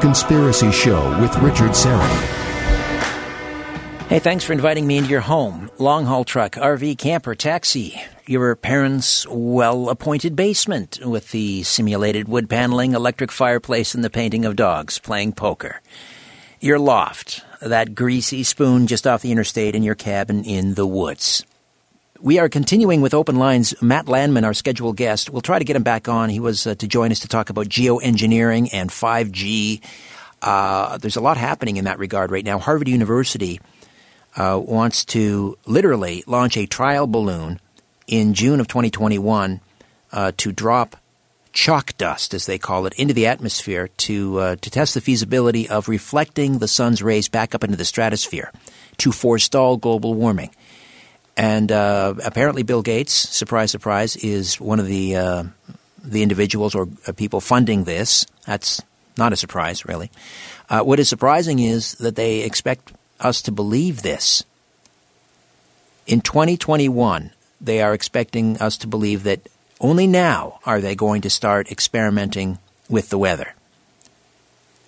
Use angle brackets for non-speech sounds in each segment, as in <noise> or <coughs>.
Conspiracy Show with Richard Syrett. Hey, thanks for inviting me into your home. Long haul truck, RV, camper, taxi. Your parents' well appointed basement with the simulated wood paneling, electric fireplace, and the painting of dogs playing poker. Your loft, that greasy spoon just off the interstate, and your cabin in the woods. We are continuing with open lines. Matt Landman, our scheduled guest, we'll try to get him back on. He was uh, to join us to talk about geoengineering and 5G. Uh, there's a lot happening in that regard right now. Harvard University uh, wants to literally launch a trial balloon in June of 2021 uh, to drop chalk dust, as they call it, into the atmosphere to uh, to test the feasibility of reflecting the sun's rays back up into the stratosphere to forestall global warming. And uh, apparently, Bill Gates, surprise, surprise, is one of the uh, the individuals or uh, people funding this. That's not a surprise, really. Uh, what is surprising is that they expect us to believe this. In 2021, they are expecting us to believe that only now are they going to start experimenting with the weather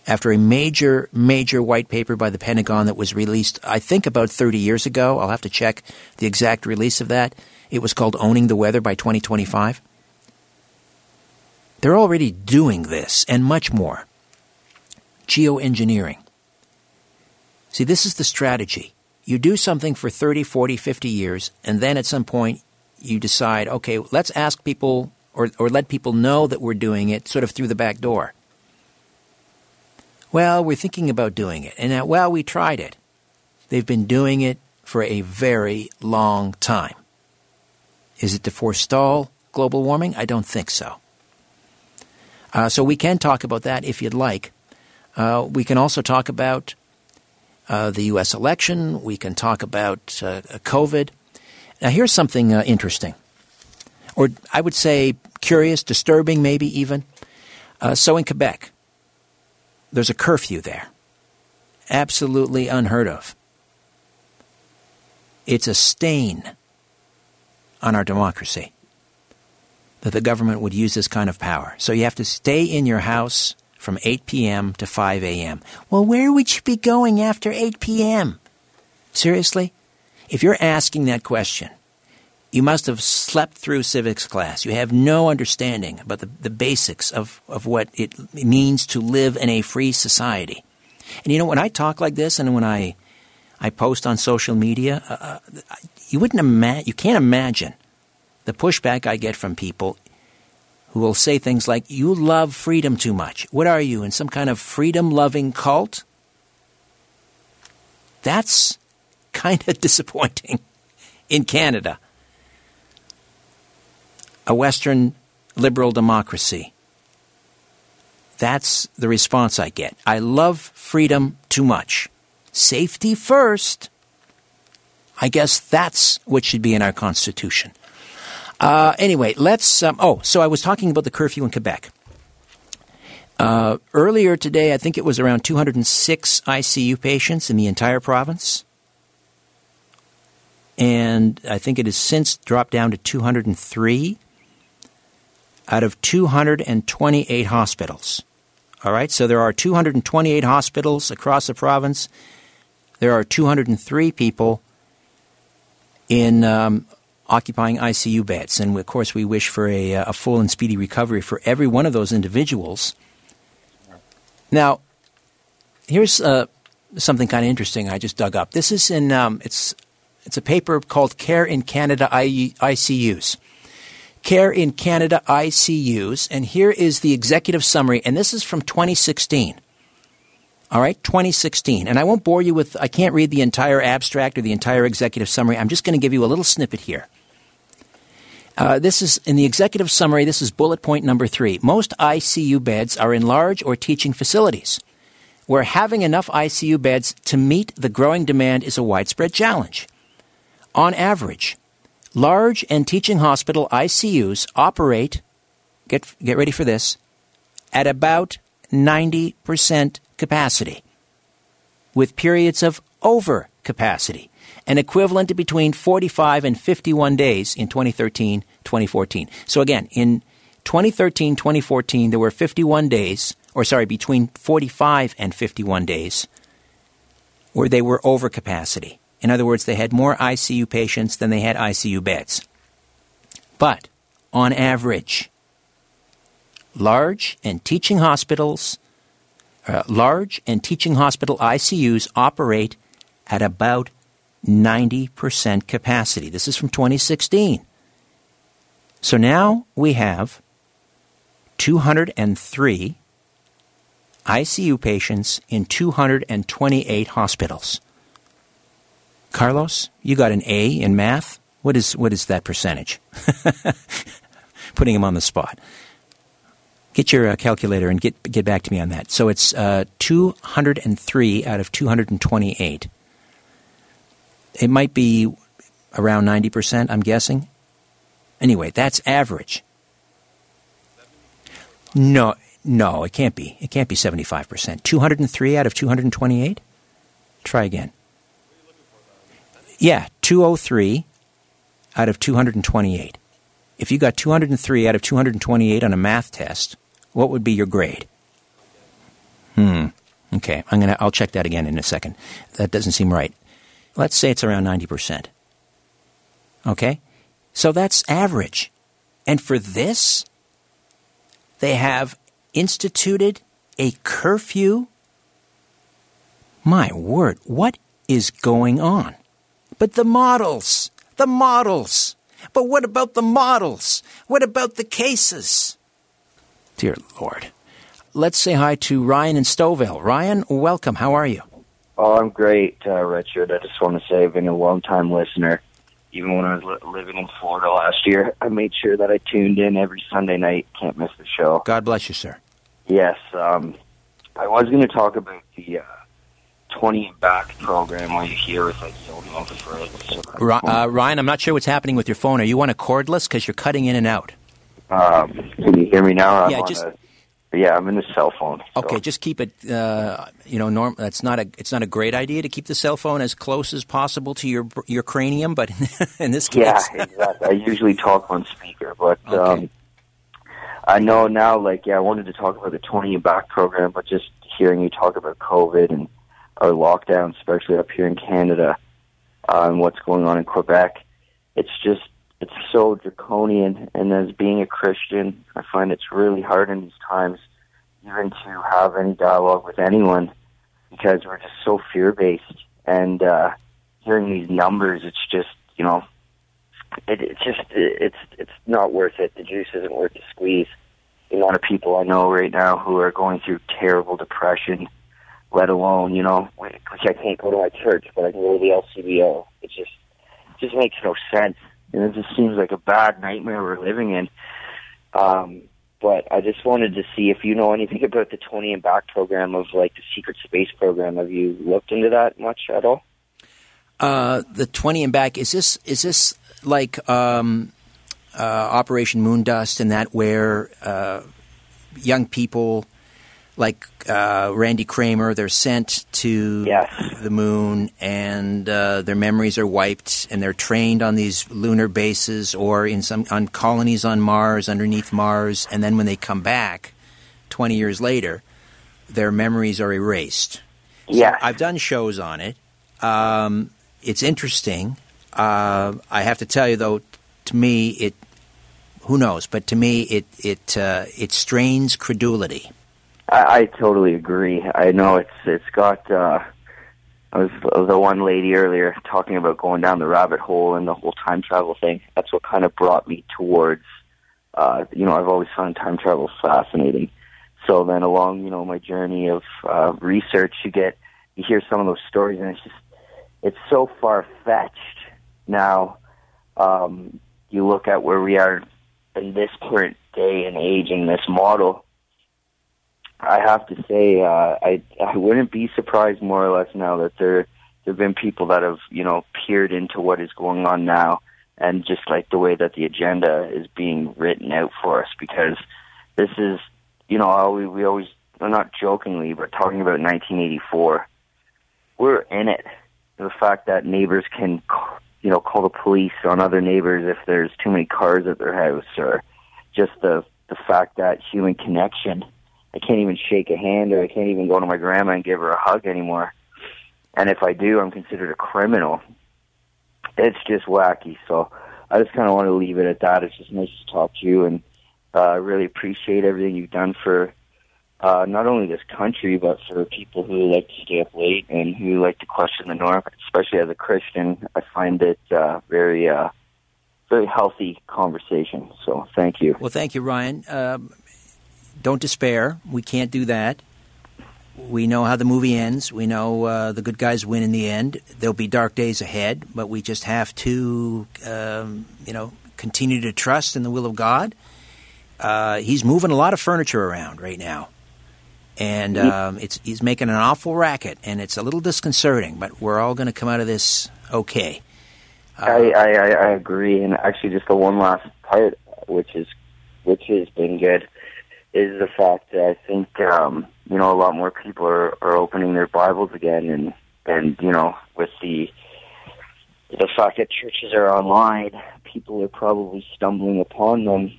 after a major, major white paper by the Pentagon that was released, I think, about 30 years ago. I'll have to check the exact release of that. It was called Owning the Weather by 2025. They're already doing this and much more. Geoengineering. See, this is the strategy. You do something for 30, 40, 50 years, and then at some point you decide, okay, let's ask people or, or let people know that we're doing it sort of through the back door. Well, we're thinking about doing it. And, uh, well, we tried it. They've been doing it for a very long time. Is it to forestall global warming? I don't think so. Uh, so we can talk about that if you'd like. Uh, we can also talk about uh, the U.S. election. We can talk about uh, COVID. Now, here's something uh, interesting, or I would say curious, disturbing, maybe even. so in Quebec, there's a curfew there. Absolutely unheard of. It's a stain on our democracy that the government would use this kind of power. So you have to stay in your house from 8 p.m. to 5 a.m. Well, where would you be going after 8 p.m.? Seriously? If you're asking that question, you must have slept through civics class. You have no understanding about the, the basics of, of what it means to live in a free society. And you know, when I talk like this and when I, I post on social media, uh, uh you wouldn't imagine, you can't imagine the pushback I get from people who will say things like, You love freedom too much. What are you, in some kind of freedom loving cult? That's <laughs> kind of disappointing in Canada a Western liberal democracy. That's the response I get. I love freedom too much. Safety first. I guess that's what should be in our Constitution. Uh, anyway, let's. Um, oh, so I was talking about the curfew in Quebec. Uh, earlier today, I think it was around 206 ICU patients in the entire province. And I think it has since dropped down to 203 out of 228 hospitals. All right, so there are 228 hospitals across the province. There are 203 people in um, occupying ICU beds. And of course, we wish for a, a, full and speedy recovery for every one of those individuals. Now, here's uh, something kind of interesting I just dug up. This is in, um, it's, it's a paper called Care in Canada ICUs. Care in Canada ICUs. And here is the executive summary, and this is from 2016. All right, 2016. And I won't bore you with, I can't read the entire abstract or the entire executive summary. I'm just going to give you a little snippet here. Uh, this is in the executive summary, this is bullet point number three. Most ICU beds are in large or teaching facilities where having enough ICU beds to meet the growing demand is a widespread challenge. On average, Large and teaching hospital ICUs operate, get, get ready for this, at about 90% capacity, with periods of over capacity, an equivalent to between 45 and 51 days in 2013 2014. So again, in 2013, 2014, there were 51 days, or sorry, between 45 and 51 days, where they were over capacity. In other words, they had more ICU patients than they had ICU beds. But on average, large and teaching hospitals, uh, large and teaching hospital ICUs operate at about 90% capacity. This is from 2016. So now we have 203 ICU patients in 228 hospitals. Carlos, you got an A in math. What is what is that percentage? <laughs> Putting him on the spot. Get your uh, calculator and get get back to me on that. So it's uh, 203 out of 228. It might be around 90%, I'm guessing. Anyway, that's average. No, no, it can't be. It can't be 75%. 203 out of 228? Try again. Yeah, 203 out of 228. If you got 203 out of 228 on a math test, what would be your grade? Hmm. Okay, I'm gonna. I'll check that again in a second. That doesn't seem right. Let's say it's around 90%. Okay? So that's average. And for this, they have instituted a curfew. My word, what is going on? But the models, the models. But what about the models? What about the cases? Dear Lord. Let's say hi to Ryan in Stouffville. Ryan, welcome. How are you? Oh, I'm great, uh, Richard. I just want to say I've been a long-time listener. Even when I was li- living in Florida last year, I made sure that I tuned in every Sunday night. Can't miss the show. God bless you, sir. Yes, um, I was going to talk about the uh, 20 back program where you hear with like sodium for Ri- uh, Ryan, I'm not sure what's happening with your phone. Are you on a cordless? Because you're cutting in and out. Um, can you hear me now? I'm Yeah, on just- a, yeah, I'm in the cell phone. so- Okay, just keep it. Uh, you know, norm. That's not a. It's not a great idea to keep the cell phone as close as possible to your your cranium. But <laughs> in this case, Yeah, <laughs> exactly. I usually talk on speaker, but Okay. um, I know now. Like, yeah, I wanted to talk about the twenty and back program, but just hearing you talk about COVID and our lockdown, especially up here in Canada, uh, and what's going on in Quebec, it's just it's so draconian. And as being a Christian, I find it's really hard in these times, even to have any dialogue with anyone, because we're just so fear based. And uh, hearing these numbers, it's just you know it, it's just it's it's not worth it. The juice isn't worth the squeeze. The amount of people I know right now who are going through terrible depression, let alone you know, like I can't go to my church, but I can go to the LCBO. It just just makes no sense, and it just seems like a bad nightmare we're living in. Um, but I just wanted to see if you know anything about the Twenty and Back program of like the secret space program. Have you looked into that much at all? uh, the twenty and back. Is this is this like um, uh, Operation Moondust and that where uh, young people like uh, Randy Cramer, they're sent to Yes. the moon and uh, their memories are wiped and they're trained on these lunar bases or in some on colonies on Mars underneath Mars and then when they come back 20 years later their memories are erased. Yeah. I've done shows on it. Um, it's interesting. Uh, I have to tell you though to me it who knows, but to me it it uh, it strains credulity. I, I totally agree. I know it's it's got. uh I was the one lady earlier talking about going down the rabbit hole and the whole time travel thing. That's what kind of brought me towards. uh You know, I've always found time travel fascinating. So then, along you know my journey of uh research, you get you hear some of those stories, and it's just it's so far fetched. Now, um, you look at where we are in this current day and age in this model I have to say, uh, I I wouldn't be surprised more or less now that there there have been people that have you know peered into what is going on now, and just like the way that the agenda is being written out for us, because this is you know we we always well, not jokingly but talking about 1984, we're in it. The fact that neighbors can you know call the police on other neighbors if there's too many cars at their house, or just the the fact that human connection. I can't even shake a hand, or I can't even go to my grandma and give her a hug anymore. And if I do, I'm considered a criminal. It's just wacky. So I just kind of want to leave it at that. It's just nice to talk to you, and uh, I really appreciate everything you've done for uh, not only this country, but for people who like to stay up late and who like to question the norm. Especially as a Christian, I find it uh, very, uh, very healthy conversation. So thank you. Well, thank you, Ryan. Um, don't despair. We can't do that. We know how the movie ends. We know uh, the good guys win in the end. There'll be dark days ahead, but we just have to, um, you know, continue to trust in the will of God. Uh, he's moving a lot of furniture around right now, and um, it's he's making an awful racket, and it's a little disconcerting. But we're all going to come out of this okay. Uh, I, I I agree, and actually, just the one last part, which is which has been good, is the fact that I think um, you know a lot more people are, are opening their Bibles again, and and you know with the the fact that churches are online, people are probably stumbling upon them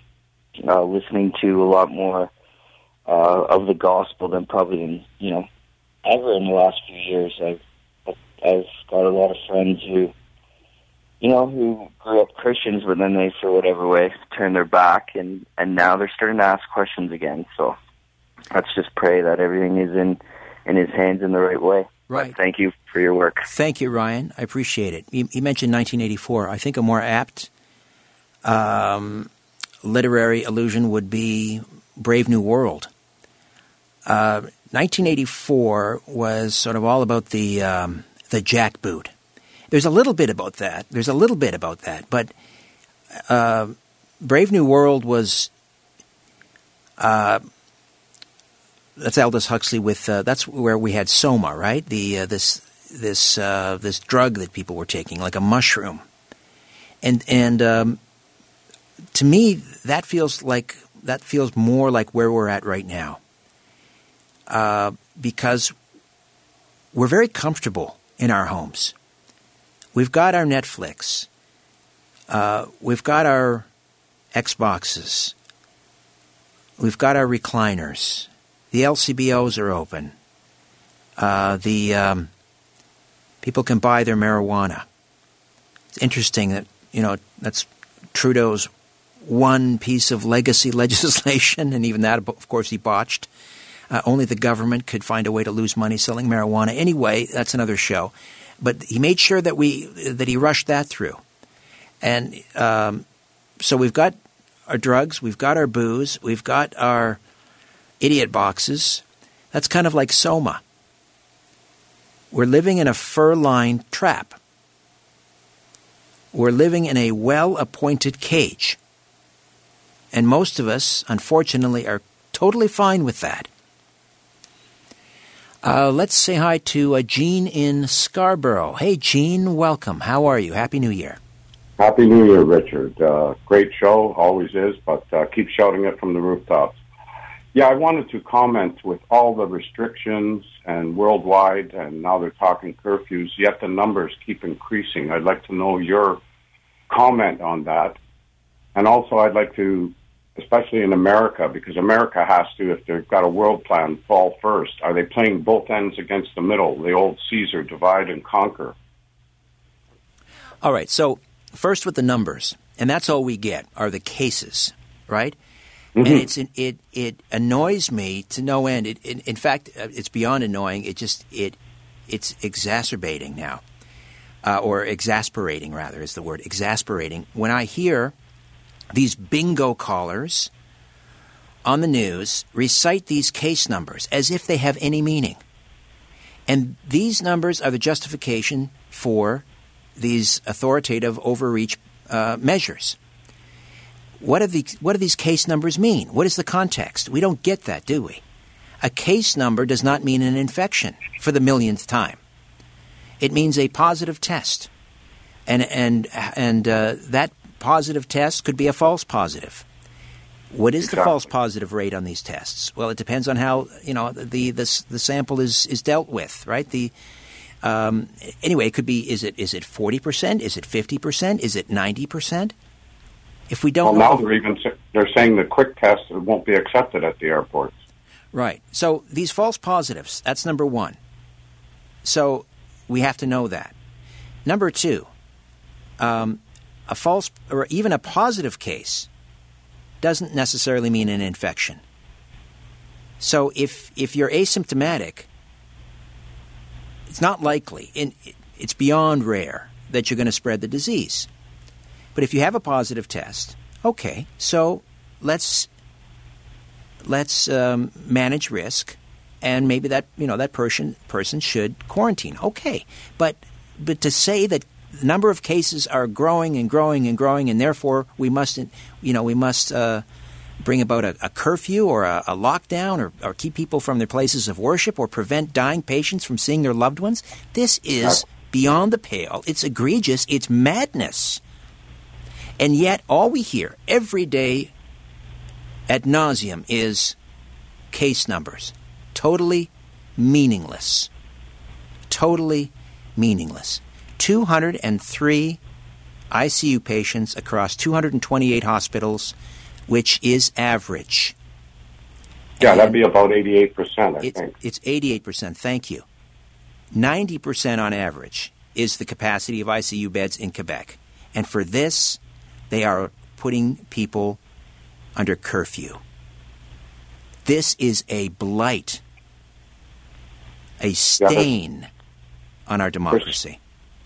uh, listening to a lot more uh, of the gospel than probably in, you know ever in the last few years. I've I've got a lot of friends who you know who grew up Christians, but then they for whatever way turned their back, and and now they're starting to ask questions again. So let's just pray that everything is in in His hands in the right way. Right. But thank you for your work. Thank you, Ryan. I appreciate it. You, you mentioned 1984. I think a more apt um, literary allusion would be Brave New World. Uh, 1984 was sort of all about the um, the jackboot. There's a little bit about that. There's a little bit about that, but uh, Brave New World was uh, that's Aldous Huxley with uh, that's where we had soma, right? The uh, this this uh, this drug that people were taking, like a mushroom, and and um, to me that feels like that feels more like where we're at right now, uh, because we're very comfortable in our homes. We've got our Netflix, uh, we've got our Xboxes, we've got our recliners the LCBOs are open. Uh, the um, people can buy their marijuana. It's interesting that you know that's Trudeau's one piece of legacy <laughs> legislation, and even that, of course, he botched. Uh, only the government could find a way to lose money selling marijuana. Anyway, that's another show. But he made sure that we that he rushed that through, and um, so we've got our drugs, we've got our booze, we've got our idiot boxes. That's kind of like Soma. We're living in a fur lined trap. We're living in a well appointed cage. And most of us, unfortunately, are totally fine with that. Uh, let's say hi to uh, Gene in Scarborough. Hey, Gene, welcome. How are you? Happy New Year. Happy New Year, Richard. Uh, great show, always is, but uh, keep shouting it from the rooftops. Yeah, I wanted to comment with all the restrictions and worldwide, and now they're talking curfews, yet the numbers keep increasing. I'd like to know your comment on that. And also, I'd like to, especially in America, because America has to, if they've got a world plan, fall first. Are they playing both ends against the middle, the old Caesar divide and conquer? All right, so first with the numbers, and that's all we get are the cases, right? Mm-hmm. And it's it it annoys me to no end. It, it, in fact, uh, it's beyond annoying. It just it it's exacerbating now, uh, or exasperating rather is the word exasperating. When I hear these bingo callers on the news recite these case numbers as if they have any meaning, and these numbers are the justification for these authoritative overreach uh, measures. What, the, what do these case numbers mean? What is the context? We don't get that, do we? A case number does not mean an infection for the millionth time. It means a positive test. And, and, and uh, that positive test could be a false positive. What is exactly. the false positive rate on these tests? Well, it depends on how you know the the, the sample is, is dealt with, right? The um, anyway, it could be is it is it forty percent? Is it fifty percent? Is it ninety percent? If we don't well, know, now they're even they're saying the quick test won't be accepted at the airports. Right. So these false positives, that's number one. So we have to know that. Number two, um, a false or even a positive case doesn't necessarily mean an infection. So if if you're asymptomatic, it's not likely, and it's beyond rare that you're going to spread the disease. But if you have a positive test, okay, so let's let's um, manage risk, and maybe that you know that person person should quarantine. Okay, but but to say that number of cases are growing and growing and growing, and therefore we must you know we must. Uh, bring about a, a curfew or a, a lockdown or, or, keep people from their places of worship or prevent dying patients from seeing their loved ones. This is beyond the pale. It's egregious. It's madness. And yet, all we hear every day at nauseum is case numbers. Totally meaningless. Totally meaningless. 203 ICU patients across 228 hospitals, which is average. Yeah, that'd be about 88%, I it's, think. It's 88%. Thank you. 90% on average is the capacity of ICU beds in Quebec. And for this, they are putting people under curfew. This is a blight, a stain yeah, on our democracy.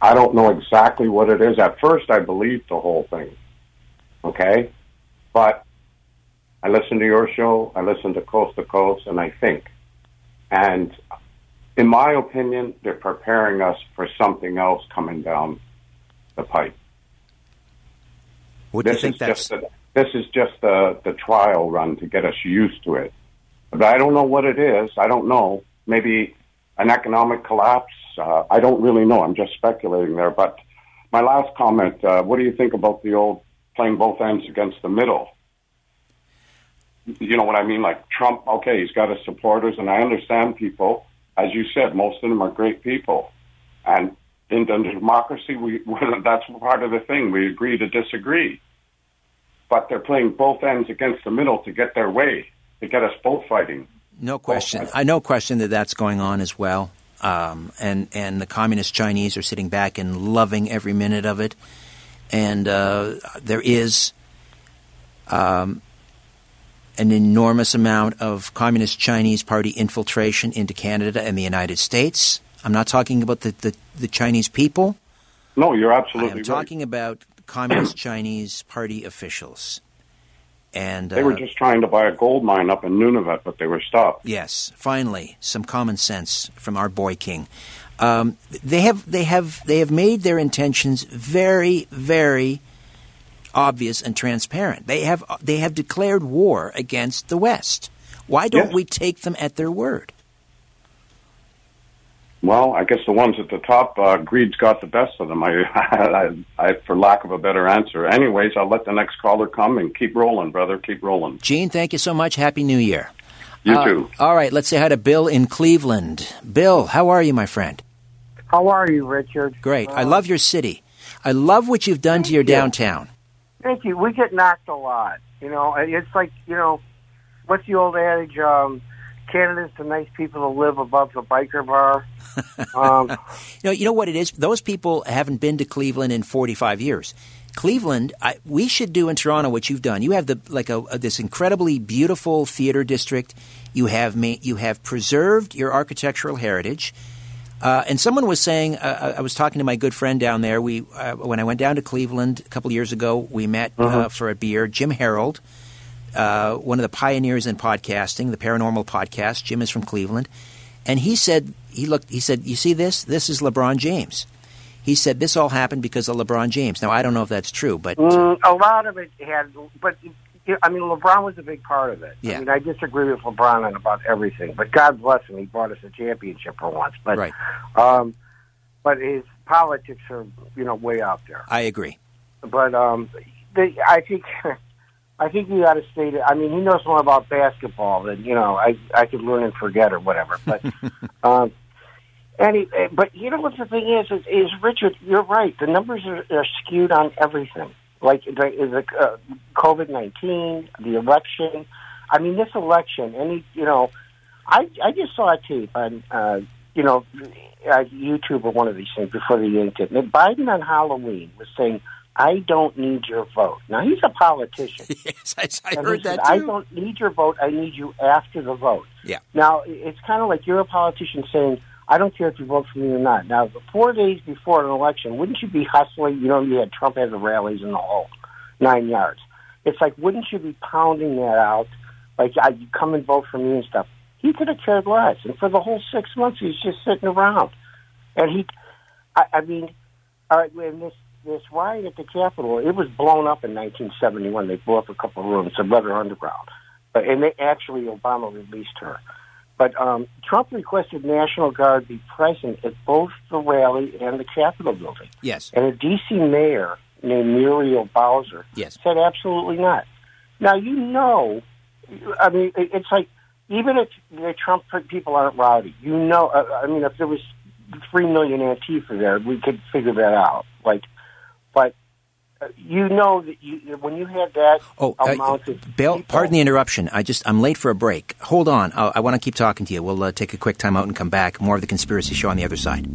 I don't know exactly what it is. At first, I believed the whole thing. Okay? But I listen to your show, I listen to Coast to Coast, and I think. And in my opinion, they're preparing us for something else coming down the pipe. What do you think that's? A, this is just the, the trial run to get us used to it. But I don't know what it is. I don't know. Maybe an economic collapse. Uh, I don't really know. I'm just speculating there. But my last comment, uh, what do you think about the old playing both ends against the middle? You know what I mean? Like Trump, okay, he's got his supporters, and I understand people. As you said, most of them are great people. And in democracy, we, <laughs> that's part of the thing. We agree to disagree. But they're playing both ends against the middle to get their way, to get us both fighting. No question. I no question that that's going on as well. Um, and and the communist Chinese are sitting back and loving every minute of it. And uh, there is um, an enormous amount of communist Chinese party infiltration into Canada and the United States. I'm not talking about the, the, the Chinese people. No, you're absolutely I am right. talking about Communist <coughs> Chinese Party officials. And they were uh, just trying to buy a gold mine up in Nunavut, but they were stopped. Yes, finally, some common sense from our boy king. Um, they have they have they have made their intentions very very obvious and transparent. They have they have declared war against the West. Why don't Yes. we take them at their word? Well, I guess the ones at the top, uh, greed's got the best of them. I, <laughs> I, I, for lack of a better answer. Anyways, I'll let the next caller come and keep rolling, brother. Keep rolling. Gene, thank you so much. Happy New Year. You Uh, too. All right, let's say hi to Bill in Cleveland. Bill, how are you, my friend? How are you, Richard? Great. I Uh, love your city. I love what you've done to your you. downtown. Thank you. We get knocked a lot. You know, it's like you know, what's the old adage? Um, Canada's the nice people who live above the biker bar. <laughs> Um, You know, you know what it is. Those people haven't been to Cleveland in 45 years. Cleveland, I, we should do in Toronto what you've done. You have the like a, a- this incredibly beautiful theater district. You have ma- you have preserved your architectural heritage. Uh, and someone was saying, uh, I was talking to my good friend down there. We uh, when I went down to Cleveland a couple years ago, we met uh, for a beer. Jim Harold, uh, one of the pioneers in podcasting, the paranormal podcast. Jim is from Cleveland, and he said he looked. He said, "You see this? This is LeBron James." He said this all happened because of LeBron James. Now I don't know if that's true, but mm, a lot of it had, but I mean, LeBron was a big part of it. Yeah. I mean, I disagree with LeBron on about everything, but God bless him, he brought us a championship for once. But right, um, but his politics are you know way out there. I agree. but um, they, I think <laughs> I think you got to state it. I mean, he knows more about basketball than you know. I I could learn and forget or whatever. But <laughs> um, any, but you know what the thing is, is, is Richard, you're right. The numbers are, are skewed on everything. like the, the uh, COVID nineteen, the election. I mean, this election, any you know, I I just saw a tape on uh, you know uh, YouTube or one of these things before they yanked it. And Biden on Halloween was saying, "I don't need your vote." Now he's a politician. <laughs> yes, I, I heard he said, that too. I don't need your vote. I need you after the vote. Yeah. Now it's kind of like you're a politician saying, "I don't care if you vote for me or not." Now, four days before an election, wouldn't you be hustling? You know, you had Trump had the rallies in the whole nine yards. It's like, wouldn't you be pounding that out? Like, I, you come and vote for me and stuff. He could have cared less, and for the whole six months, he's just sitting around. And he, I, I mean, all right, when this this riot at the Capitol, it was blown up in 1971. They blew up a couple of rooms, the Weather Underground, but and they actually Obama released her. But um, Trump requested National Guard be present at both the rally and the Capitol building. yes, And a D.C. mayor named Muriel Bowser yes. said absolutely not. Now you know, I mean, it's like even if the Trump people aren't rowdy, you know. Uh, I mean, if there was three million Antifa there, we could figure that out. Like, but uh, you know that you when you had that Oh, uh, amount of Bill, people, pardon the interruption. I just I'm late for a break. Hold on. Uh, I want to keep talking to you. We'll uh, take a quick time out and come back. More of the conspiracy show on the other side.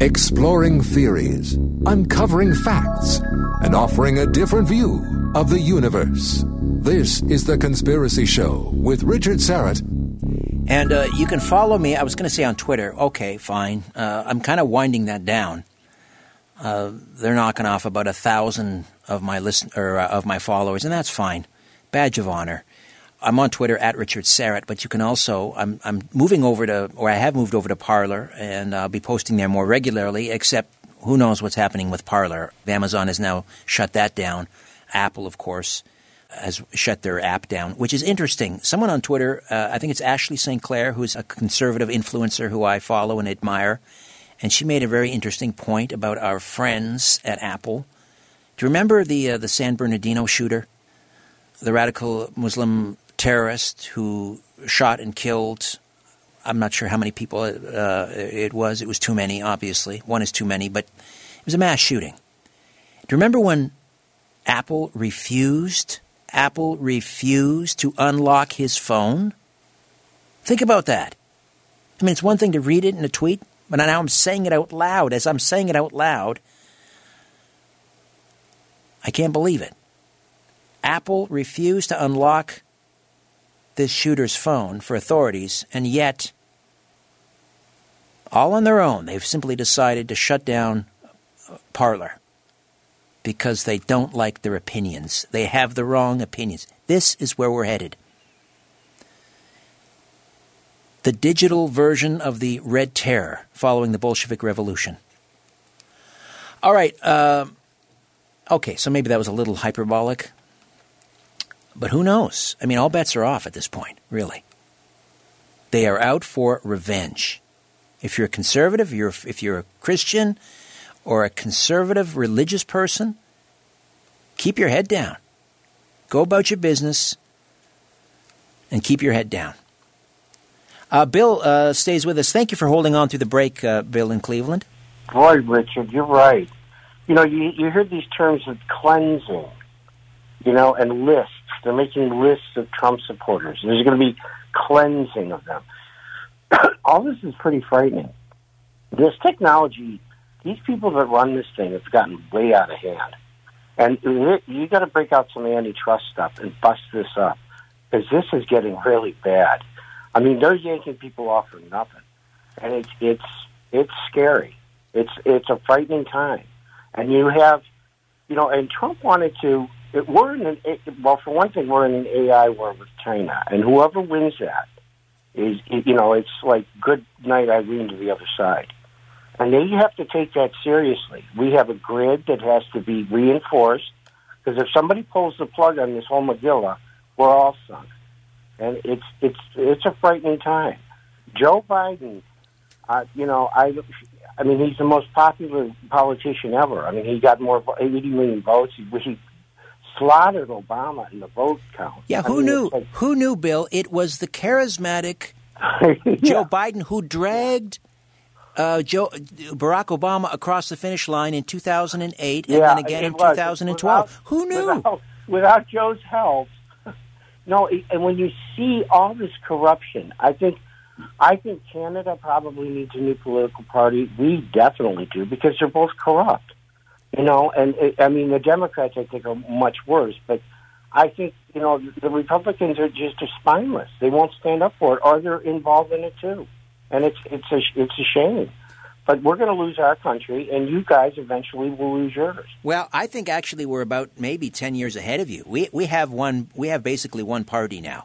Exploring theories, uncovering facts, and offering a different view of the universe. This is The Conspiracy Show with Richard Syrett. And uh, you can follow me. I was going to say on Twitter. Okay, fine. Uh, I'm kind of winding that down. Uh, they're knocking off about a thousand of my listen or uh, of my followers, and that's fine. Badge of honor. I'm on Twitter at Richard Syrett, but you can also I'm I'm moving over to or I have moved over to Parler, and I'll be posting there more regularly. Except who knows what's happening with Parler? Amazon has now shut that down. Apple, of course has shut their app down, which is interesting. Someone on Twitter, uh, I think it's Ashley St. Clair, who's a conservative influencer who I follow and admire, and she made a very interesting point about our friends at Apple. Do you remember the uh, the San Bernardino shooter, the radical Muslim terrorist who shot and killed? I'm not sure how many people uh, it was. It was too many, obviously. One is too many, but it was a mass shooting. Do you remember when Apple refused Apple refused to unlock his phone? Think about that. I mean, it's one thing to read it in a tweet, but now I'm saying it out loud. As I'm saying it out loud, I can't believe it. Apple refused to unlock this shooter's phone for authorities, and yet, all on their own, they've simply decided to shut down Parler because they don't like their opinions. They have the wrong opinions. This is where we're headed. The digital version of the Red Terror following the Bolshevik Revolution. All right. Uh, okay, so maybe that was a little hyperbolic. But who knows? I mean, all bets are off at this point, really. They are out for revenge. If you're a conservative, you're, if you're a Christian, or a conservative religious person, keep your head down. Go about your business and keep your head down. Uh, Bill uh, stays with us. Thank you for holding on through the break, uh, Bill in Cleveland. Boy, Richard, you're right. You know, you you hear these terms of cleansing, you know, and lists. They're making lists of Trump supporters. There's going to be cleansing of them. <coughs> All this is pretty frightening. This technology, these people that run this thing have gotten way out of hand. And you, got to break out some antitrust stuff and bust this up because this is getting really bad. I mean, they're yanking people off for nothing, and it's it's it's scary. It's it's a frightening time, and you have, you know, and Trump wanted to. It, we're in an well, for one thing, we're in an AI war with China, and whoever wins that is, you know, it's like good night, Irene, to the other side. And they have to take that seriously. We have a grid that has to be reinforced because if somebody pulls the plug on this whole Magilla, we're all sunk. And it's it's it's a frightening time. Joe Biden, uh, you know, I I mean, he's the most popular politician ever. I mean, he got more 80 million votes. He, he slaughtered Obama in the vote count. Yeah, I who mean, knew? like- Who knew, Bill? It was the charismatic <laughs> Joe Biden who dragged uh, Joe Barack Obama across the finish line in 2008 and Yeah, then again in was. 2012. Without- Who knew? Without, without Joe's help. <laughs> No, and when you see all this corruption, I think, I think Canada probably needs a new political party. We definitely do because they're both corrupt. You know, and it, I mean the Democrats I think are much worse, but I think you know the Republicans are just are spineless. They won't stand up for it, or they're involved in it too, and it's it's a it's a shame. But we're going to lose our country, and you guys eventually will lose yours. Well, I think actually we're about maybe 10 years ahead of you. We, we have one, we have basically one party now.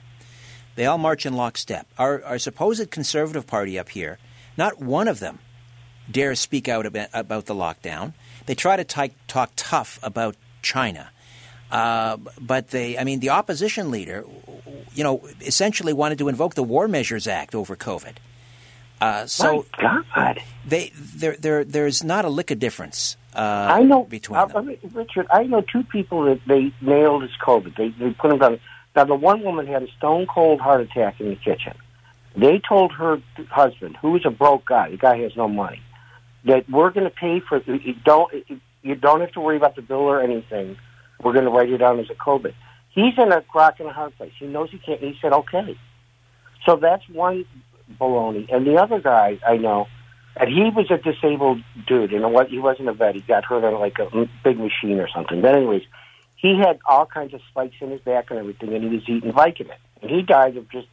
They all march in lockstep. Our, our supposed conservative party up here, not one of them dares speak out about, about the lockdown. They try to t- talk tough about China. Uh, but they, I mean, the opposition leader, you know, essentially wanted to invoke the War Measures Act over COVID. Uh, so My God. they, there, there, there's not a lick of difference. Uh, I know, between uh, them. Richard. I know two people that they nailed as COVID. They they put them down. Now the one woman had a stone cold heart attack in the kitchen. They told her husband, who is a broke guy, the guy has no money, that we're going to pay for. You don't you don't have to worry about the bill or anything. We're going to write it down as a COVID. He's in a rock and a hard place. He knows he can't. He said okay. So that's one baloney. And the other guy I know, and he was a disabled dude. You know what? He wasn't a vet. He got hurt on like a big machine or something. But anyways, he had all kinds of spikes in his back and everything, and he was eating Vicodin. And he died of just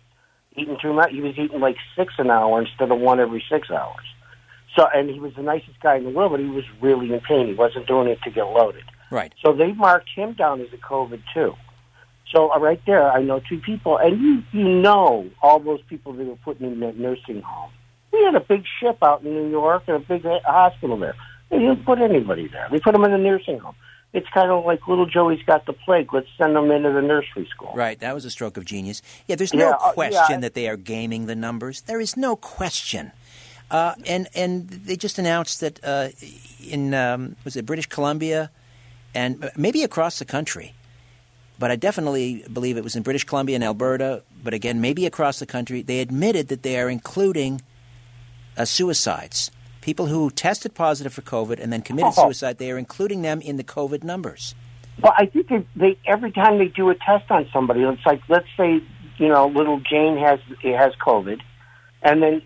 eating too much. He was eating like six an hour instead of one every six hours. So, and he was the nicest guy in the world, but he was really in pain. He wasn't doing it to get loaded. Right. So they marked him down as a COVID too. So uh, right there, I know two people, and you you know all those people they were putting in that nursing home. We had a big ship out in New York and a big uh, hospital there. They didn't put anybody there. They put them in a nursing home. It's kind of like little Joey's got the plague. Let's send them into the nursery school. Right, that was a stroke of genius. Yeah, there's no Yeah, uh, question yeah. that they are gaming the numbers. There is no question. Uh, and and they just announced that uh, in um, was it British Columbia, and maybe across the country, but I definitely believe it was in British Columbia and Alberta. But again, maybe across the country, they admitted that they are including uh, suicides. People who tested positive for COVID and then committed Oh. suicide, they are including them in the COVID numbers. Well, I think they, they every time they do a test on somebody, it's like let's say you know little Jane has has COVID, and then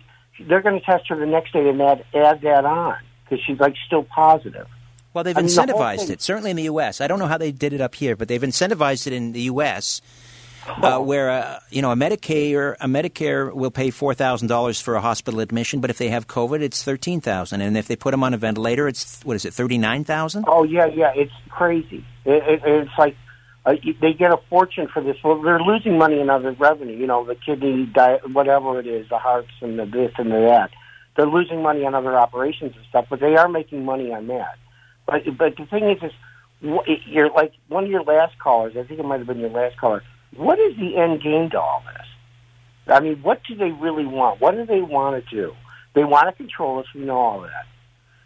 they're going to test her the next day and add add that on because she's like still positive. Well, they've the incentivized thing- it, certainly in the U.S. I don't know how they did it up here, but they've incentivized it in the U.S. Oh. Uh, where uh, you know a Medicare a Medicare will pay four thousand dollars for a hospital admission, but if they have COVID, it's thirteen thousand, and if they put them on a ventilator, it's what is it thirty nine thousand? Oh yeah, yeah, it's crazy. It, it, it's like uh, they get a fortune for this. Well, they're losing money in other revenue. You know, the kidney, di- whatever it is, the hearts and the this and the that. They're losing money on other operations and stuff, but they are making money on that. But but the thing is, is you're like one of your last callers. I think it might have been your last caller. What is the end game to all this? I mean, what do they really want? What do they want to do? They want to control us. We know all that,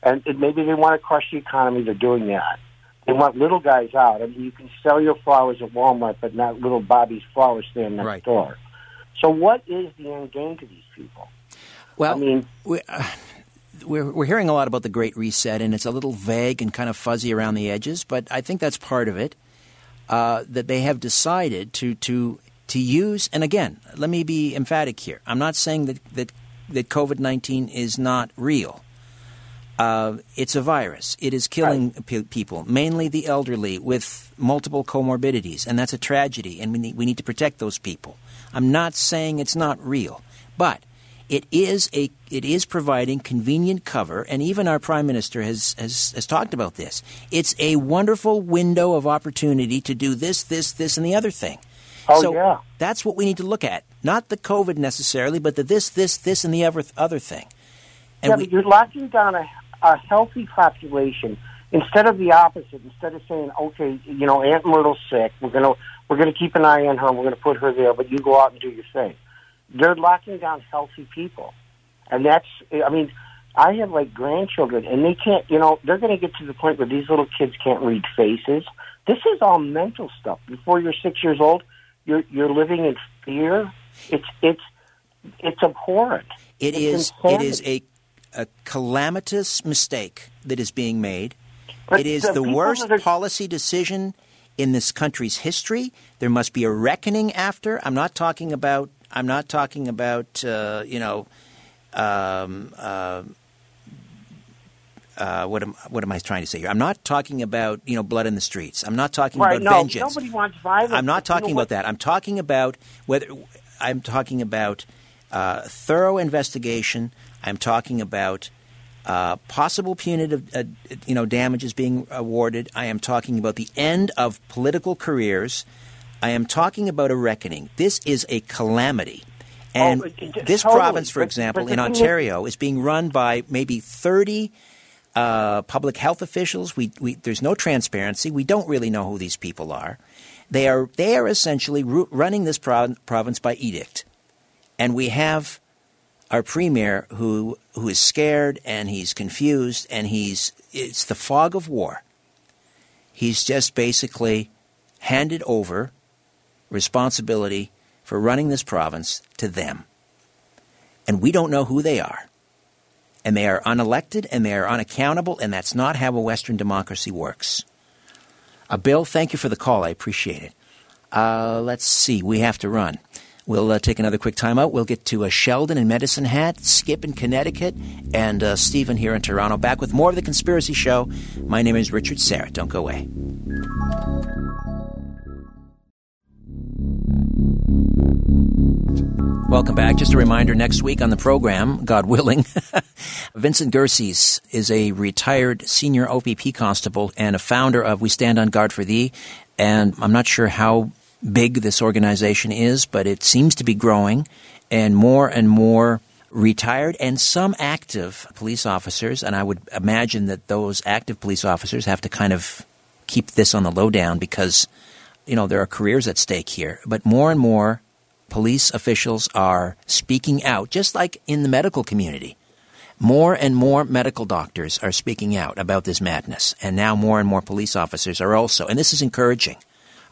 and and maybe they want to crush the economy. They're doing that. They want little guys out. I mean, you can sell your flowers at Walmart, but not little Bobby's flower stand next Right. door. So, what is the end game to these people? Well, I mean, we, uh, we're we're hearing a lot about the Great Reset, and it's a little vague and kind of fuzzy around the edges, but I think that's part of it. Uh, that they have decided to to to use, and again, let me be emphatic here. I'm not saying that that that COVID nineteen is not real. Uh, it's a virus. It is killing pe- people, mainly the elderly with multiple comorbidities, and that's a tragedy. And we need, we need to protect those people. I'm not saying it's not real, but it is a it is providing convenient cover, and even our prime minister has, has has talked about this. It's a wonderful window of opportunity to do this, this, this, and the other thing. Oh, so yeah. that's what we need to look at, not the COVID necessarily, but the this, this, this, and the other other thing. And yeah, we, but you're locking down a, a healthy population instead of the opposite. Instead of saying, okay, you know, Aunt Myrtle's sick, we're gonna we're gonna keep an eye on her, we're gonna put her there, but you go out and do your thing. They're locking down healthy people, and that's I mean. I have like grandchildren, and they can't. You know, they're going to get to the point where these little kids can't read faces. This is all mental stuff. Before you're six years old, you're you're living in fear. It's it's it's abhorrent. It It's is. It is insanity. a calamitous mistake that is being made. But it is the the worst are- policy decision in this country's history. There must be a reckoning after. I'm not talking about. I'm not talking about. Uh, you know. Um, uh, uh, what am what am I trying to say here? I'm not talking about you know blood in the streets. I'm not talking Right, about no, vengeance. nobody wants violence. I'm not but you know talking about that. I'm talking about whether I'm talking about uh, thorough investigation. I'm talking about uh, possible punitive, uh, you know, damages being awarded. I am talking about the end of political careers. I am talking about a reckoning. This is a calamity. And Oh, it- it- this totally. province, for But- example, but in thing is- Ontario, is being run by maybe 30 uh, public health officials. We, we, there's no transparency. We don't really know who these people are. They are, they are essentially ru- running this prov- province by edict. And we have our premier who, who is scared and he's confused and he's, it's the fog of war. He's just basically handed over responsibility for running this province to them. And we don't know who they are and they are unelected and they are unaccountable, and that's not how a Western democracy works. Uh, Bill, thank you for the call. I appreciate it. Uh, let's see. We have to run. We'll uh, take another quick time out. We'll get to uh, Sheldon in Medicine Hat, Skip in Connecticut, and uh, Stephen here in Toronto. Back with more of The Conspiracy Show. My name is Richard Syrett. Don't go away. Welcome back. Just a reminder next week on the program, God willing, <laughs> Vincent Gircys is a retired senior OPP constable and a founder of We Stand on Guard for Thee. And I'm not sure how big this organization is, but it seems to be growing and more and more retired and some active police officers. And I would imagine that those active police officers have to kind of keep this on the lowdown because, you know, there are careers at stake here. But more and more police officials are speaking out, just like in the medical community. More and more medical doctors are speaking out about this madness, and now more and more police officers are also. And this is encouraging.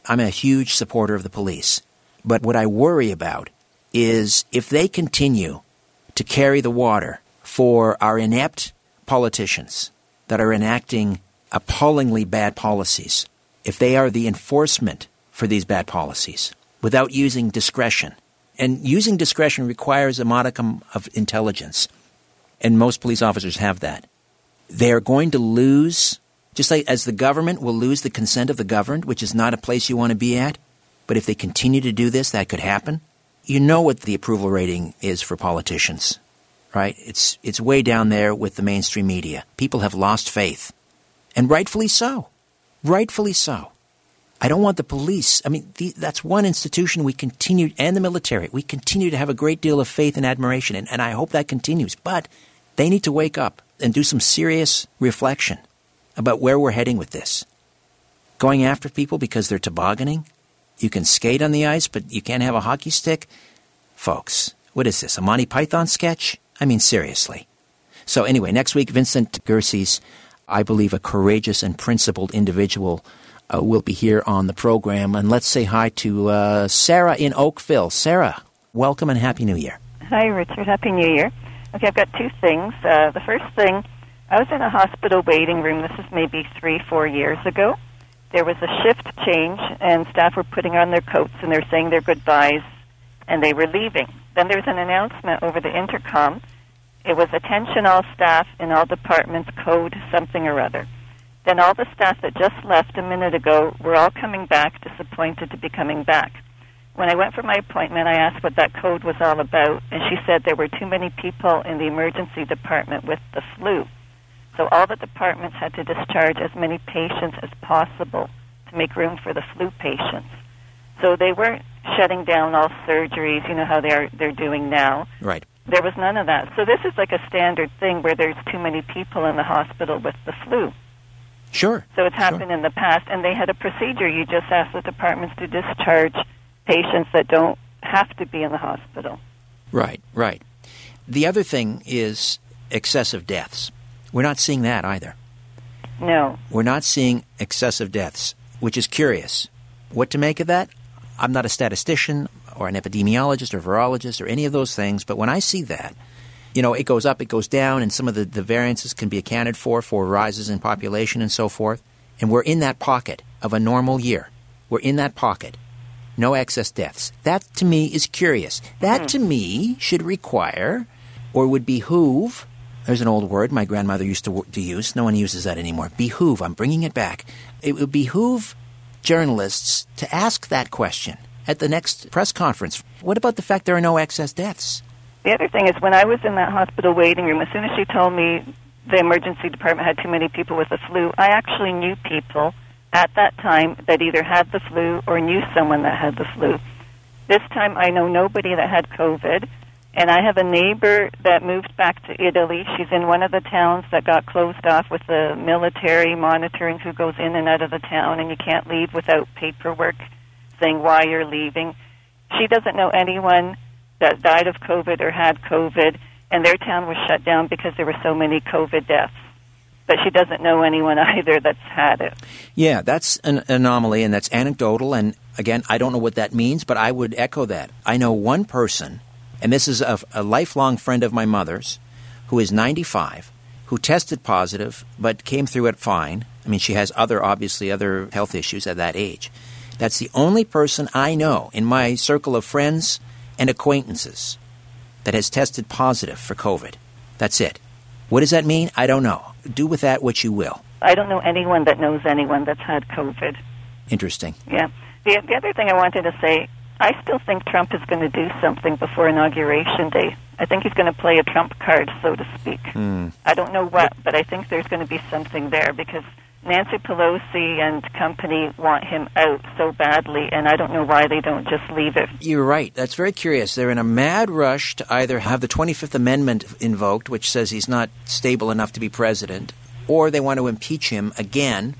I'm a huge supporter of the police. But what I worry about is if they continue to carry the water for our inept politicians that are enacting appallingly bad policies, if they are the enforcement for these bad policies without using discretion, and using discretion requires a modicum of intelligence, and most police officers have that, they are going to lose, just like as the government will lose the consent of the governed, which is not a place you want to be at. But if they continue to do this, that could happen. You know what the approval rating is for politicians, right? It's, it's way down there with the mainstream media. People have lost faith. And rightfully so. Rightfully so. I don't want the police. I mean, the, that's one institution we continue, and the military. We continue to have a great deal of faith and admiration, and, and I hope that continues. But they need to wake up and do some serious reflection about where we're heading with this. Going after people because they're tobogganing? You can skate on the ice, but you can't have a hockey stick? Folks, what is this, a Monty Python sketch? I mean, seriously. So, anyway, next week, Vincent Gircys, I believe a courageous and principled individual, uh, will be here on the program. And let's say hi to uh, Sarah in Oakville. Sarah, welcome and Happy New Year. Hi, Richard. Happy New Year. Okay, I've got two things. Uh, the first thing, I was in a hospital waiting room. This is maybe three, four years ago. There was a shift change, and staff were putting on their coats and they're saying their goodbyes, and they were leaving. Then there was an announcement over the intercom. It was attention all staff in all departments, code something or other. Then all the staff that just left a minute ago were all coming back, disappointed to be coming back. When I went for my appointment, I asked what that code was all about, and she said there were too many people in the emergency department with the flu. So all the departments had to discharge as many patients as possible to make room for the flu patients. So they weren't shutting down all surgeries, you know how they're they're doing now. Right. There was none of that. So this is like a standard thing where there's too many people in the hospital with the flu. Sure. So it's Sure. happened in the past, and they had a procedure. You just ask the departments to discharge patients that don't have to be in the hospital. Right, right. The other thing is excessive deaths. We're not seeing that either. No. We're not seeing excessive deaths, which is curious. What to make of that? I'm not a statistician or an epidemiologist or virologist or any of those things, but when I see that, you know, it goes up, it goes down, and some of the, the variances can be accounted for for rises in population and so forth. And we're in that pocket of a normal year. We're in that pocket. No excess deaths. That to me is curious. That mm. to me should require or would behoove. There's an old word my grandmother used to, to use. No one uses that anymore. Behoove. I'm bringing it back. It would behoove journalists to ask that question at the next press conference. What about the fact there are no excess deaths? The other thing is when I was in that hospital waiting room, as soon as she told me the emergency department had too many people with the flu, I actually knew people at that time that either had the flu or knew someone that had the flu. This time I know nobody that had COVID. And I have a neighbor that moved back to Italy. She's in one of the towns that got closed off with the military monitoring who goes in and out of the town, and you can't leave without paperwork saying why you're leaving. She doesn't know anyone that died of COVID or had COVID, and their town was shut down because there were so many COVID deaths. But she doesn't know anyone <laughs> either that's had it. Yeah, that's an anomaly, and that's anecdotal. And again, I don't know what that means, but I would echo that. I know one person, and this is a, a lifelong friend of my mother's, who is 95, who tested positive but came through it fine. I mean, she has other, obviously, other health issues at that age. That's the only person I know in my circle of friends and acquaintances that has tested positive for COVID. That's it. What does that mean? I don't know. Do with that what you will. I don't know anyone that knows anyone that's had COVID. Interesting. Yeah. The, the other thing I wanted to say, I still think Trump is going to do something before Inauguration Day. I think he's going to play a trump card, so to speak. Mm. I don't know what, but I think there's going to be something there because Nancy Pelosi and company want him out so badly, and I don't know why they don't just leave it. You're right. That's very curious. They're in a mad rush to either have the 25th Amendment invoked, which says he's not stable enough to be president, or they want to impeach him again,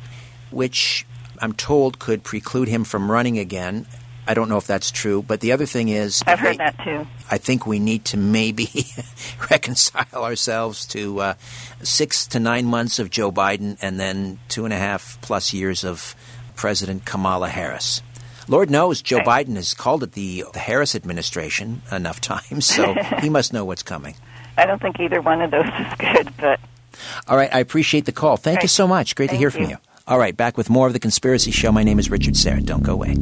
which I'm told could preclude him from running again. I don't know if that's true, but the other thing is, I've heard that too. I think we need to maybe <laughs> reconcile ourselves to uh, six to nine months of Joe Biden and then two and a half plus years of President Kamala Harris. Lord knows Joe right. Biden has called it the, the Harris administration enough <laughs> times, so <laughs> he must know what's coming. I don't think either one of those is good, but. All right, I appreciate the call. Thank right. you so much. Great Thank to hear from you. All right, back with more of The Conspiracy Show. My name is Richard Syrett. Don't go away.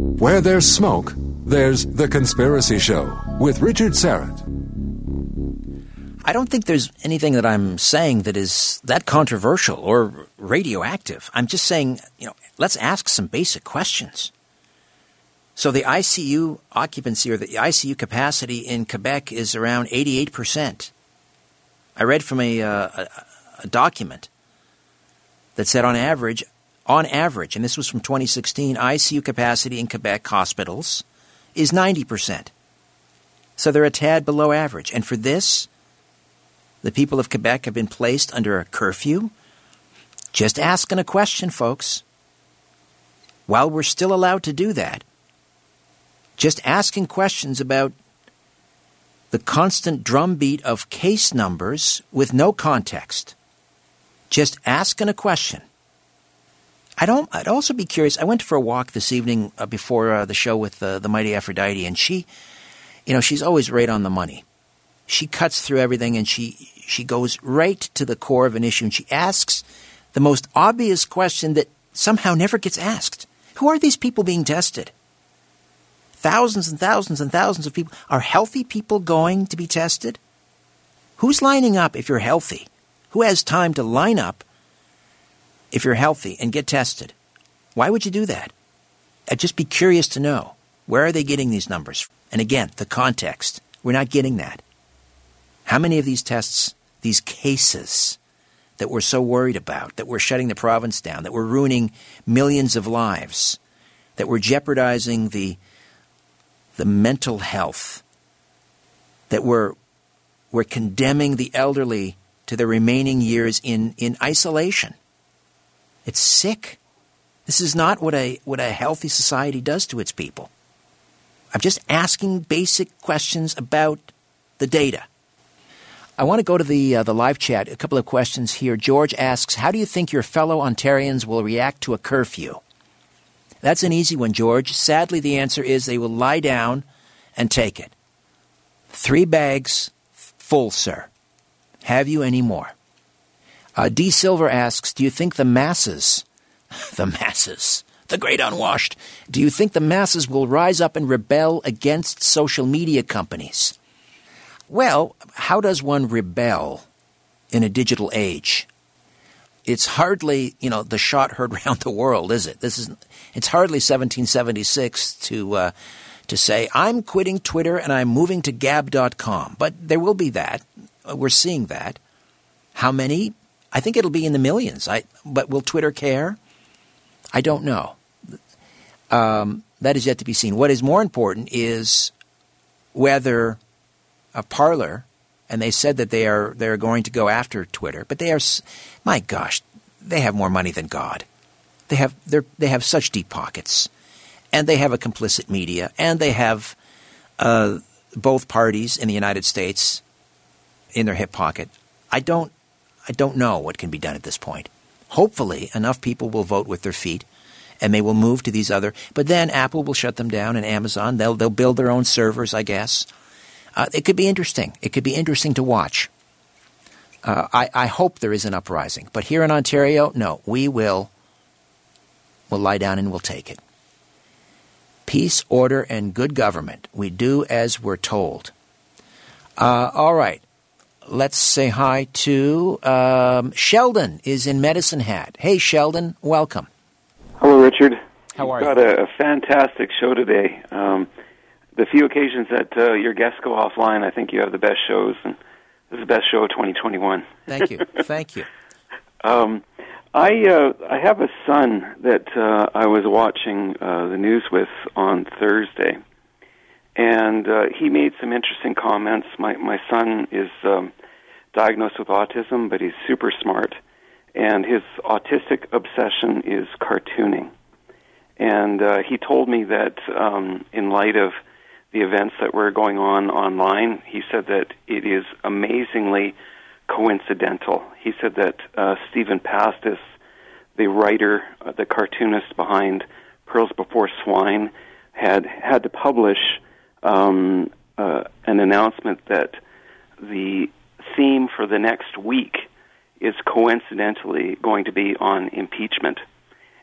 Where there's smoke, there's The Conspiracy Show with Richard Syrett. I don't think there's anything that I'm saying that is that controversial or radioactive. I'm just saying, you know, let's ask some basic questions. So the ICU occupancy or the ICU capacity in Quebec is around 88%. I read from a, uh, a, a document that said on average on average, and this was from 2016, ICU capacity in Quebec hospitals is 90%. So they're a tad below average. And for this, the people of Quebec have been placed under a curfew. Just asking a question, folks. While we're still allowed to do that, just asking questions about the constant drumbeat of case numbers with no context. Just asking a question. I don't. I'd also be curious. I went for a walk this evening uh, before uh, the show with uh, the mighty Aphrodite, and she, you know, she's always right on the money. She cuts through everything, and she she goes right to the core of an issue, and she asks the most obvious question that somehow never gets asked: Who are these people being tested? Thousands and thousands and thousands of people. Are healthy people going to be tested? Who's lining up if you're healthy? Who has time to line up if you're healthy and get tested. Why would you do that? I'd just be curious to know where are they getting these numbers? And again, the context. We're not getting that. How many of these tests, these cases that we're so worried about, that we're shutting the province down, that we're ruining millions of lives, that we're jeopardizing the, the mental health, that we're, we're condemning the elderly to their remaining years in, in isolation? It's sick. This is not what a, what a healthy society does to its people. I'm just asking basic questions about the data. I want to go to the, uh, the live chat. A couple of questions here. George asks How do you think your fellow Ontarians will react to a curfew? That's an easy one, George. Sadly, the answer is they will lie down and take it. Three bags full, sir. Have you any more? Uh, D. Silver asks Do you think the masses, <laughs> the masses, the great unwashed, do you think the masses will rise up and rebel against social media companies? Well, how does one rebel in a digital age? It's hardly, you know, the shot heard <laughs> round the world, is it? This is, it's hardly 1776 to uh, to say I'm quitting Twitter and I'm moving to Gab.com. But there will be that. We're seeing that. How many? I think it'll be in the millions. I, but will Twitter care? I don't know. Um, that is yet to be seen. What is more important is whether a Parler, and they said that they are they are going to go after Twitter, but they are, my gosh, they have more money than God. They have they have such deep pockets, and they have a complicit media, and they have uh, both parties in the United States in their hip pocket. I don't I don't know what can be done at this point. Hopefully, enough people will vote with their feet and they will move to these other. But then Apple will shut them down, and Amazon they'll they'll build their own servers, I guess. Uh, it could be interesting. It could be interesting to watch. Uh, I, I hope there is an uprising, but here in Ontario, no, we will. We'll lie down and we'll take it. Peace, order, and good government. We do as we're told. Uh, all right let's say hi to um, Sheldon is in Medicine Hat. Hey, Sheldon, welcome. Hello, Richard. How are You've you? got a, a fantastic show today. Um, the few occasions that uh, your guests go offline, I think you have the best shows, and this is the best show of 2021. Thank you. <laughs> Thank you. Um, I uh, I have a son that uh, I was watching uh, the news with on Thursday, and uh, he made some interesting comments. My my son is um, diagnosed with autism, but he's super smart, and his autistic obsession is cartooning. And uh, he told me that um, in light of the events that were going on online, he said that it is amazingly coincidental. He said that uh, Stephan Pastis, the writer, uh, the cartoonist behind Pearls Before Swine, had had to publish um, uh, an announcement that the theme for the next week is coincidentally going to be on impeachment,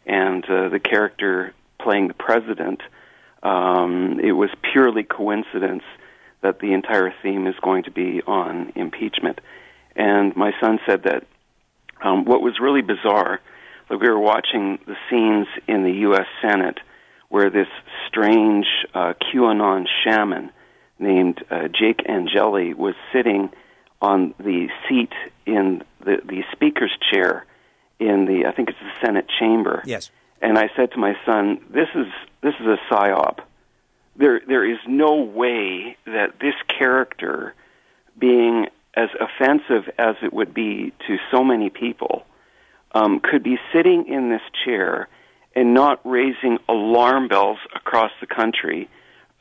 and uh, the character playing the president. Um, it was purely coincidence that the entire theme is going to be on impeachment. And my son said that um, what was really bizarre, like we were watching the scenes in the U.S. Senate where this strange uh, QAnon shaman named uh, Jake Angeli was sitting on the seat in the, the speaker's chair in the I think it's the Senate chamber. Yes. And I said to my son, "This is this is a psyop. There there is no way that this character, being as offensive as it would be to so many people, um, could be sitting in this chair and not raising alarm bells across the country,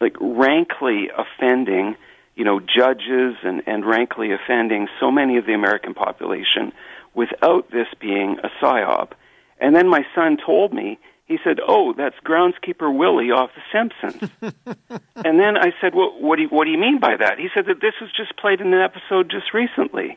like rankly offending." you know, judges and, and rankly offending so many of the American population without this being a psyop. And then my son told me, he said, "Oh, that's groundskeeper Willie off The Simpsons." <laughs> and then I said, "Well, what do you, what do you mean by that?" He said that this was just played in an episode just recently,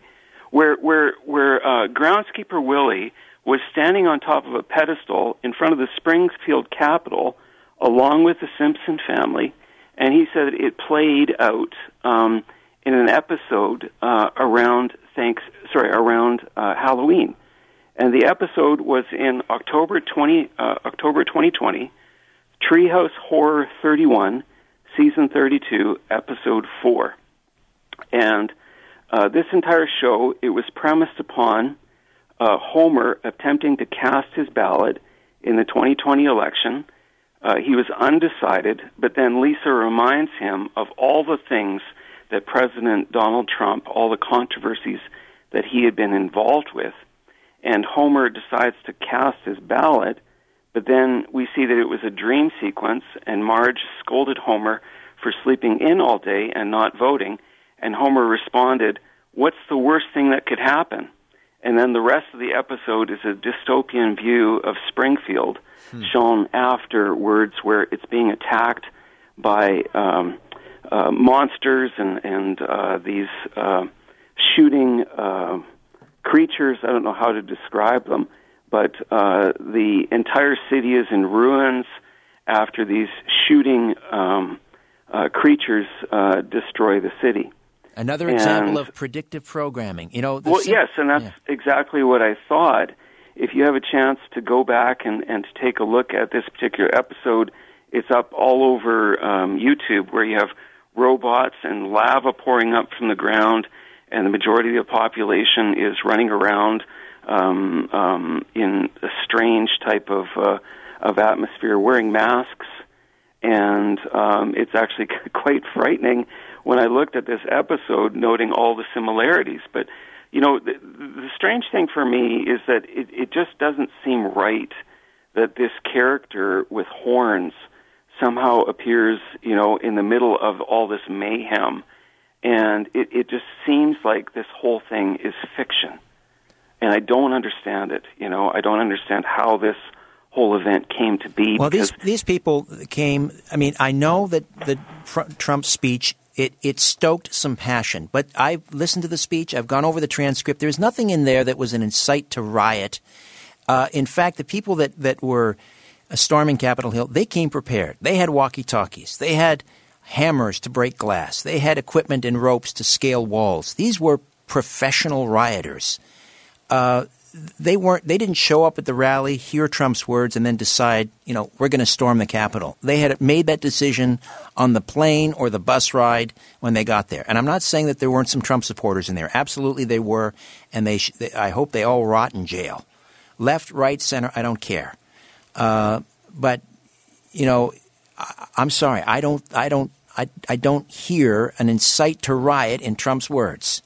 where where where uh, groundskeeper Willie was standing on top of a pedestal in front of the Springfield Capitol, along with the Simpson family, and he said it played out um, in an episode uh, around thanks sorry around uh, Halloween, and the episode was in October twenty uh, October twenty twenty, Treehouse Horror thirty one, season thirty two, episode four, and uh, this entire show it was premised upon uh, Homer attempting to cast his ballot in the 2020 election. Uh, he was undecided, but then Lisa reminds him of all the things that President Donald Trump, all the controversies that he had been involved with, and Homer decides to cast his ballot, but then we see that it was a dream sequence, and Marge scolded Homer for sleeping in all day and not voting, and Homer responded, What's the worst thing that could happen? And then the rest of the episode is a dystopian view of Springfield, hmm. shown afterwards, where it's being attacked by um, uh, monsters and and uh, these uh, shooting uh, creatures. I don't know how to describe them, but uh, the entire city is in ruins after these shooting um, uh, creatures uh, destroy the city. Another example of predictive programming. You know, well, sim- yes, and that's yeah. exactly what I thought. If you have a chance to go back and, and to take a look at this particular episode, it's up all over um, YouTube where you have robots and lava pouring up from the ground, and the majority of the population is running around um, um, in a strange type of uh, of atmosphere, wearing masks, and um, it's actually <laughs> quite frightening when I looked at this episode, noting all the similarities. But you know, the, the strange thing for me is that it, it just doesn't seem right that this character with horns somehow appears, you know, in the middle of all this mayhem. And it, it just seems like this whole thing is fiction. And I don't understand it. You know, I don't understand how this whole event came to be. Well, these these people came. I mean, I know that the Trump speech it it stoked some passion, but I've listened to the speech. I've gone over the transcript. There's nothing in there that was an incite to riot. Uh, in fact, the people that that were storming Capitol Hill, they came prepared. They had walkie talkies. They had hammers to break glass. They had equipment and ropes to scale walls. These were professional rioters. Uh, they weren't. They didn't show up at the rally, hear Trump's words, and then decide, you know, we're going to storm the Capitol. They had made that decision on the plane or the bus ride when they got there. And I'm not saying that there weren't some Trump supporters in there. Absolutely, they were, and they. Sh- they I hope they all rot in jail, left, right, center. I don't care. Uh, but you know, I, I'm sorry. I don't. I don't. I, I don't hear an incite to riot in Trump's words.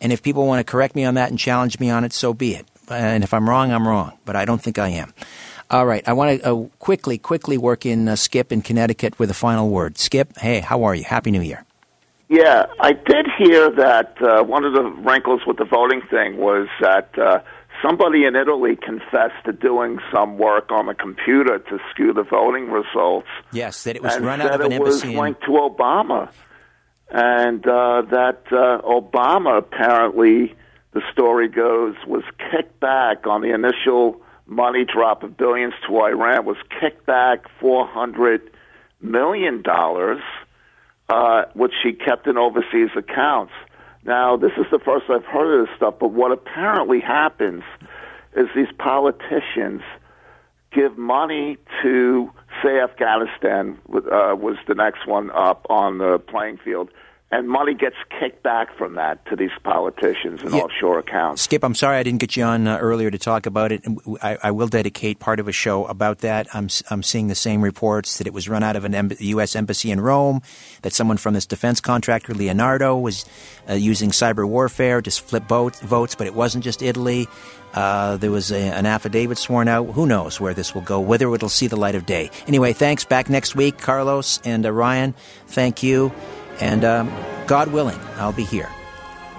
And if people want to correct me on that and challenge me on it, so be it. And if I'm wrong, I'm wrong. But I don't think I am. All right. I want to uh, quickly, quickly work in uh, Skip in Connecticut with a final word. Skip, hey, how are you? Happy New Year. Yeah, I did hear that uh, one of the wrinkles with the voting thing was that uh, somebody in Italy confessed to doing some work on the computer to skew the voting results. Yes, that it was run out of an embassy. It was linked to Obama, and uh, that uh, Obama apparently, the story goes, was kicked back on the initial money drop of billions to Iran. Was kicked back four hundred million dollars, uh, which she kept in overseas accounts. Now, this is the first I've heard of this stuff, but what apparently happens is these politicians give money to, say, Afghanistan uh, was the next one up on the playing field and money gets kicked back from that to these politicians and yeah. offshore accounts. Skip, I'm sorry I didn't get you on uh, earlier to talk about it. I, I, will dedicate part of a show about that. I'm, I'm seeing the same reports that it was run out of an em- U.S. embassy in Rome, that someone from this defense contractor, Leonardo, was uh, using cyber warfare to flip vote, votes, but it wasn't just Italy. Uh, there was a, an affidavit sworn out. Who knows where this will go, whether it'll see the light of day. Anyway, thanks. Back next week, Carlos and uh, Ryan. Thank you. And um, God willing, I'll be here.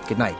Good night.